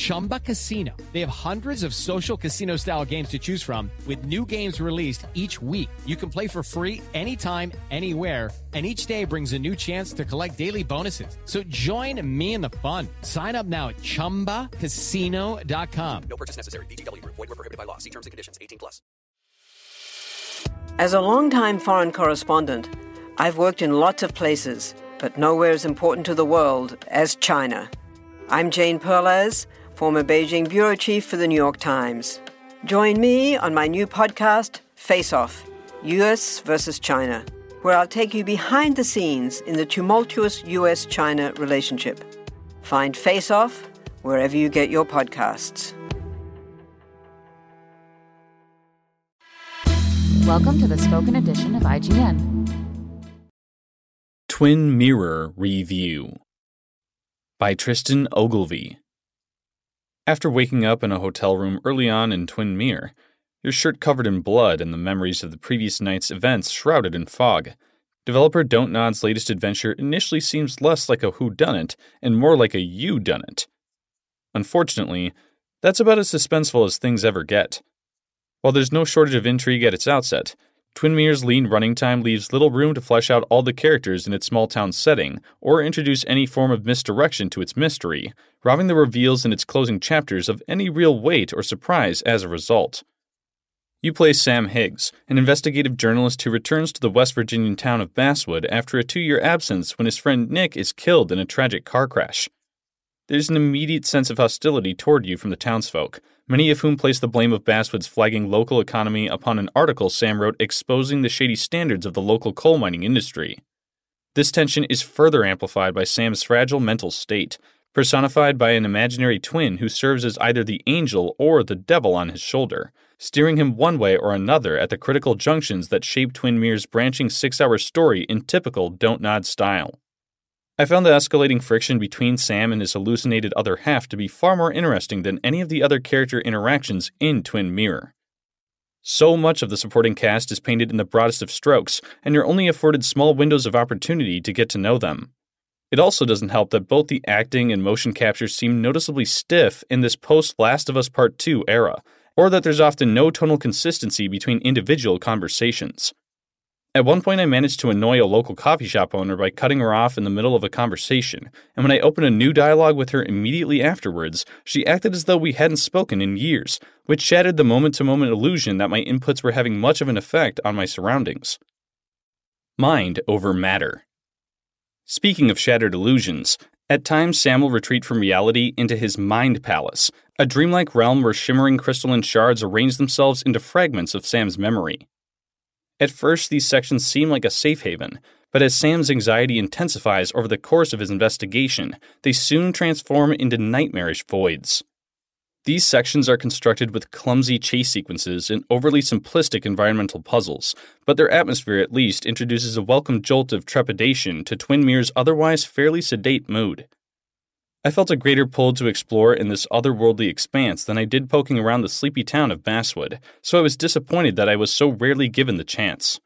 Chumba Casino. They have hundreds of social casino style games to choose from, with new games released each week. You can play for free anytime, anywhere and each day brings a new chance to collect daily bonuses. So join me in the fun. Sign up now at ChumbaCasino.com. No purchase necessary. VGW. Void were prohibited by law. See terms and conditions. 18 plus. As a longtime foreign correspondent, I've worked in lots of places, but nowhere as important to the world as China. I'm Jane Perlez, former Beijing bureau chief for the New York Times. Join me on my new podcast, Face Off: U.S. versus China where I'll take you behind the scenes in the tumultuous US China relationship. Find Face Off wherever you get your podcasts. Welcome to the spoken edition of IGN. Twin Mirror Review by Tristan Ogilvie. After waking up in a hotel room early on in Twin Mirror, your shirt covered in blood and the memories of the previous night's events shrouded in fog. Developer Don't Nod's latest adventure initially seems less like a whodunit and more like a you-done-it. Unfortunately, that's about as suspenseful as things ever get. While there's no shortage of intrigue at its outset, Twin Mirror's lean running time leaves little room to flesh out all the characters in its small town setting or introduce any form of misdirection to its mystery, robbing the reveals in its closing chapters of any real weight or surprise as a result. You play Sam Higgs, an investigative journalist who returns to the West Virginian town of Basswood after a two year absence when his friend Nick is killed in a tragic car crash. There's an immediate sense of hostility toward you from the townsfolk, many of whom place the blame of Basswood's flagging local economy upon an article Sam wrote exposing the shady standards of the local coal mining industry. This tension is further amplified by Sam's fragile mental state, personified by an imaginary twin who serves as either the angel or the devil on his shoulder, steering him one way or another at the critical junctions that shape Twin Mirror's branching six hour story in typical Don't Nod style. I found the escalating friction between Sam and his hallucinated other half to be far more interesting than any of the other character interactions in Twin Mirror. So much of the supporting cast is painted in the broadest of strokes, and you're only afforded small windows of opportunity to get to know them. It also doesn't help that both the acting and motion capture seem noticeably stiff in this post Last of Us Part 2 era, or that there's often no tonal consistency between individual conversations. At one point, I managed to annoy a local coffee shop owner by cutting her off in the middle of a conversation, and when I opened a new dialogue with her immediately afterwards, she acted as though we hadn't spoken in years, which shattered the moment to moment illusion that my inputs were having much of an effect on my surroundings. Mind over matter. Speaking of shattered illusions, at times Sam will retreat from reality into his mind palace, a dreamlike realm where shimmering crystalline shards arrange themselves into fragments of Sam's memory. At first, these sections seem like a safe haven, but as Sam's anxiety intensifies over the course of his investigation, they soon transform into nightmarish voids. These sections are constructed with clumsy chase sequences and overly simplistic environmental puzzles, but their atmosphere at least introduces a welcome jolt of trepidation to Twin Mirror's otherwise fairly sedate mood. I felt a greater pull to explore in this otherworldly expanse than I did poking around the sleepy town of Basswood, so I was disappointed that I was so rarely given the chance.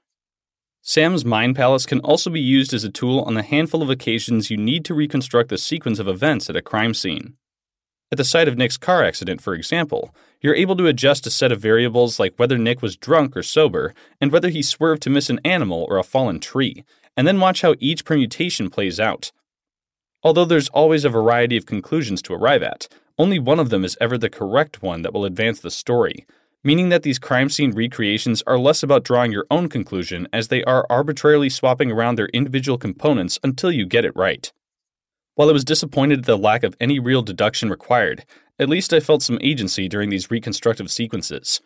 Sam's Mind Palace can also be used as a tool on the handful of occasions you need to reconstruct the sequence of events at a crime scene. At the site of Nick's car accident, for example, you're able to adjust a set of variables like whether Nick was drunk or sober, and whether he swerved to miss an animal or a fallen tree, and then watch how each permutation plays out. Although there's always a variety of conclusions to arrive at, only one of them is ever the correct one that will advance the story, meaning that these crime scene recreations are less about drawing your own conclusion as they are arbitrarily swapping around their individual components until you get it right. While I was disappointed at the lack of any real deduction required, at least I felt some agency during these reconstructive sequences.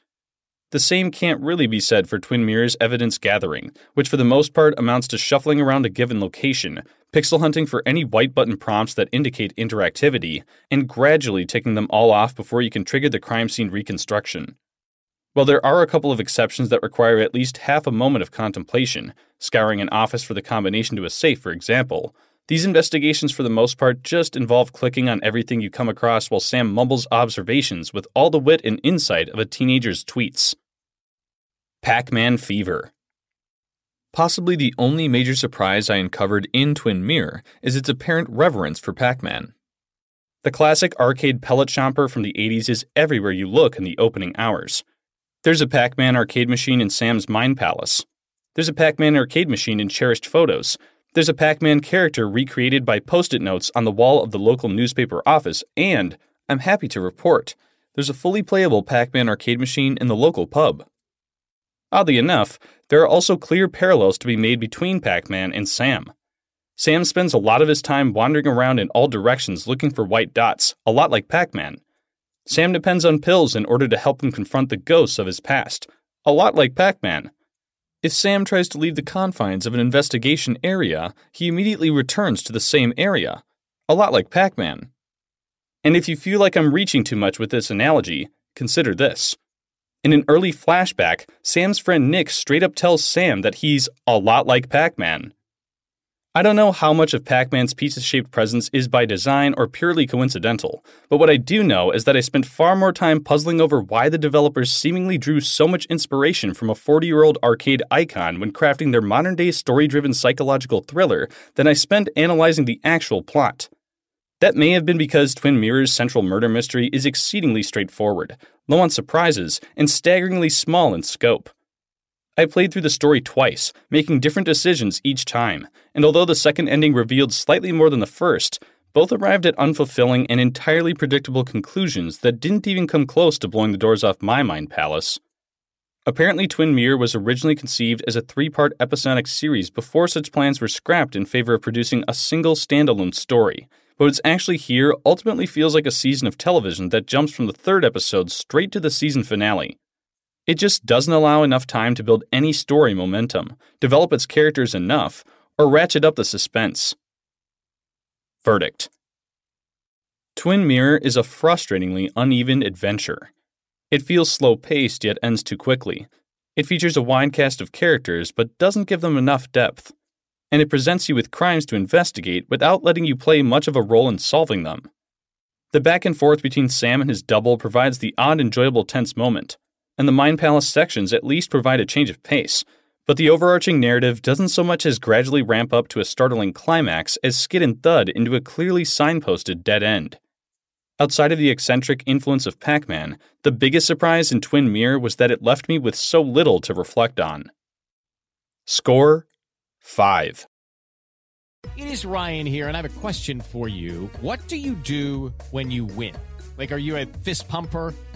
The same can't really be said for Twin Mirror's evidence gathering, which for the most part amounts to shuffling around a given location, pixel hunting for any white button prompts that indicate interactivity, and gradually ticking them all off before you can trigger the crime scene reconstruction. While there are a couple of exceptions that require at least half a moment of contemplation, scouring an office for the combination to a safe, for example, These investigations, for the most part, just involve clicking on everything you come across while Sam mumbles observations with all the wit and insight of a teenager's tweets. Pac Man Fever. Possibly the only major surprise I uncovered in Twin Mirror is its apparent reverence for Pac Man. The classic arcade pellet chomper from the 80s is everywhere you look in the opening hours. There's a Pac Man arcade machine in Sam's Mind Palace. There's a Pac Man arcade machine in Cherished Photos. There's a Pac Man character recreated by post it notes on the wall of the local newspaper office, and, I'm happy to report, there's a fully playable Pac Man arcade machine in the local pub. Oddly enough, there are also clear parallels to be made between Pac Man and Sam. Sam spends a lot of his time wandering around in all directions looking for white dots, a lot like Pac Man. Sam depends on pills in order to help him confront the ghosts of his past, a lot like Pac Man. If Sam tries to leave the confines of an investigation area, he immediately returns to the same area, a lot like Pac Man. And if you feel like I'm reaching too much with this analogy, consider this. In an early flashback, Sam's friend Nick straight up tells Sam that he's a lot like Pac Man. I don't know how much of Pac Man's pizza shaped presence is by design or purely coincidental, but what I do know is that I spent far more time puzzling over why the developers seemingly drew so much inspiration from a 40 year old arcade icon when crafting their modern day story driven psychological thriller than I spent analyzing the actual plot. That may have been because Twin Mirror's central murder mystery is exceedingly straightforward, low on surprises, and staggeringly small in scope. I played through the story twice, making different decisions each time, and although the second ending revealed slightly more than the first, both arrived at unfulfilling and entirely predictable conclusions that didn't even come close to blowing the doors off my mind palace. Apparently, Twin Mirror was originally conceived as a three part episodic series before such plans were scrapped in favor of producing a single standalone story. But what's actually here ultimately feels like a season of television that jumps from the third episode straight to the season finale. It just doesn't allow enough time to build any story momentum, develop its characters enough, or ratchet up the suspense. Verdict Twin Mirror is a frustratingly uneven adventure. It feels slow paced yet ends too quickly. It features a wide cast of characters but doesn't give them enough depth. And it presents you with crimes to investigate without letting you play much of a role in solving them. The back and forth between Sam and his double provides the odd, enjoyable tense moment and the Mind Palace sections at least provide a change of pace, but the overarching narrative doesn't so much as gradually ramp up to a startling climax as skid and thud into a clearly signposted dead end. Outside of the eccentric influence of Pac Man, the biggest surprise in Twin Mirror was that it left me with so little to reflect on. Score 5. It is Ryan here, and I have a question for you. What do you do when you win? Like, are you a fist pumper?